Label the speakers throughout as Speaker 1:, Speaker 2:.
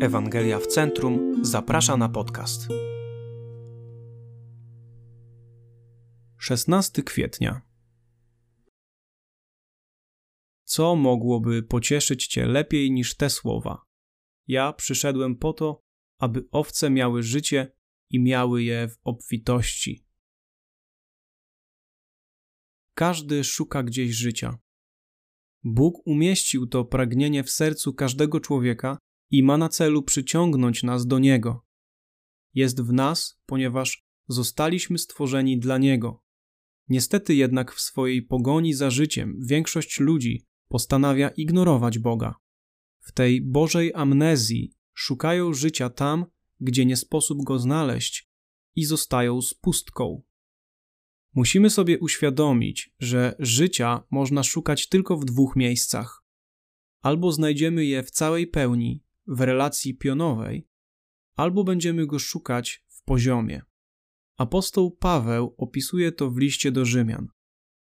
Speaker 1: Ewangelia w Centrum zaprasza na podcast. 16 kwietnia. Co mogłoby pocieszyć Cię lepiej niż te słowa? Ja przyszedłem po to, aby owce miały życie i miały je w obfitości. Każdy szuka gdzieś życia. Bóg umieścił to pragnienie w sercu każdego człowieka i ma na celu przyciągnąć nas do Niego. Jest w nas, ponieważ zostaliśmy stworzeni dla Niego. Niestety jednak w swojej pogoni za życiem większość ludzi postanawia ignorować Boga. W tej Bożej amnezji szukają życia tam, gdzie nie sposób go znaleźć i zostają z pustką. Musimy sobie uświadomić, że życia można szukać tylko w dwóch miejscach. Albo znajdziemy je w całej pełni w relacji pionowej, albo będziemy go szukać w poziomie. Apostoł Paweł opisuje to w liście do Rzymian.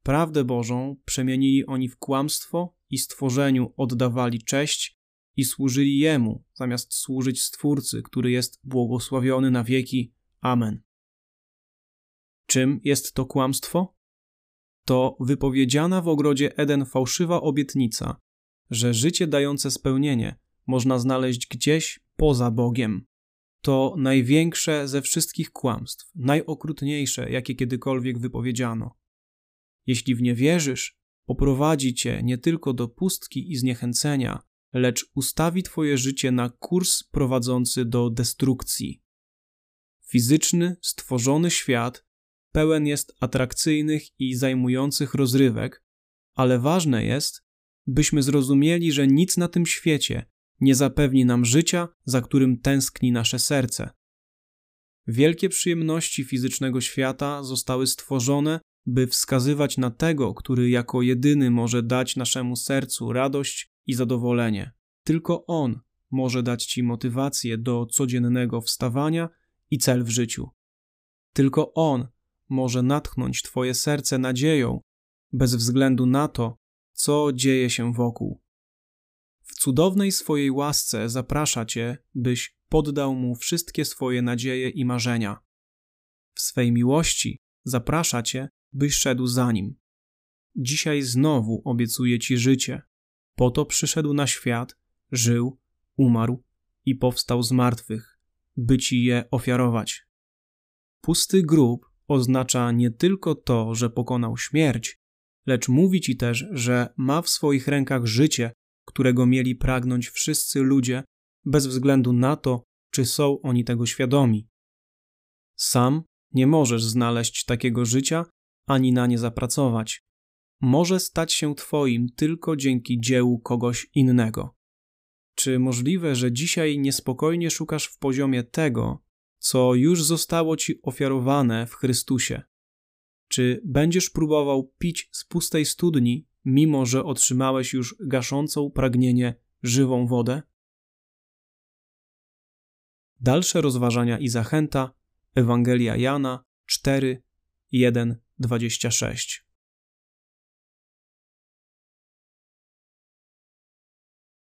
Speaker 1: Prawdę Bożą przemienili oni w kłamstwo i stworzeniu oddawali cześć i służyli Jemu, zamiast służyć Stwórcy, który jest błogosławiony na wieki. Amen. Czym jest to kłamstwo? To wypowiedziana w ogrodzie Eden fałszywa obietnica, że życie dające spełnienie można znaleźć gdzieś poza Bogiem. To największe ze wszystkich kłamstw, najokrutniejsze, jakie kiedykolwiek wypowiedziano. Jeśli w nie wierzysz, poprowadzi cię nie tylko do pustki i zniechęcenia, lecz ustawi twoje życie na kurs prowadzący do destrukcji. Fizyczny, stworzony świat pełen jest atrakcyjnych i zajmujących rozrywek, ale ważne jest, byśmy zrozumieli, że nic na tym świecie nie zapewni nam życia, za którym tęskni nasze serce. Wielkie przyjemności fizycznego świata zostały stworzone, by wskazywać na tego, który jako jedyny może dać naszemu sercu radość i zadowolenie. Tylko On może dać Ci motywację do codziennego wstawania i cel w życiu. Tylko On może natchnąć Twoje serce nadzieją, bez względu na to, co dzieje się wokół. Cudownej swojej łasce zaprasza Cię, byś poddał Mu wszystkie swoje nadzieje i marzenia. W swej miłości zaprasza Cię, byś szedł za Nim. Dzisiaj znowu obiecuje Ci życie. Po to przyszedł na świat, żył, umarł i powstał z martwych, by Ci je ofiarować. Pusty grób oznacza nie tylko to, że pokonał śmierć, lecz mówi Ci też, że ma w swoich rękach życie, którego mieli pragnąć wszyscy ludzie, bez względu na to, czy są oni tego świadomi. Sam nie możesz znaleźć takiego życia ani na nie zapracować. Może stać się Twoim tylko dzięki dziełu kogoś innego. Czy możliwe, że dzisiaj niespokojnie szukasz w poziomie tego, co już zostało Ci ofiarowane w Chrystusie? Czy będziesz próbował pić z pustej studni, mimo że otrzymałeś już gaszącą pragnienie żywą wodę? Dalsze rozważania i zachęta Ewangelia Jana 4, 1, 26.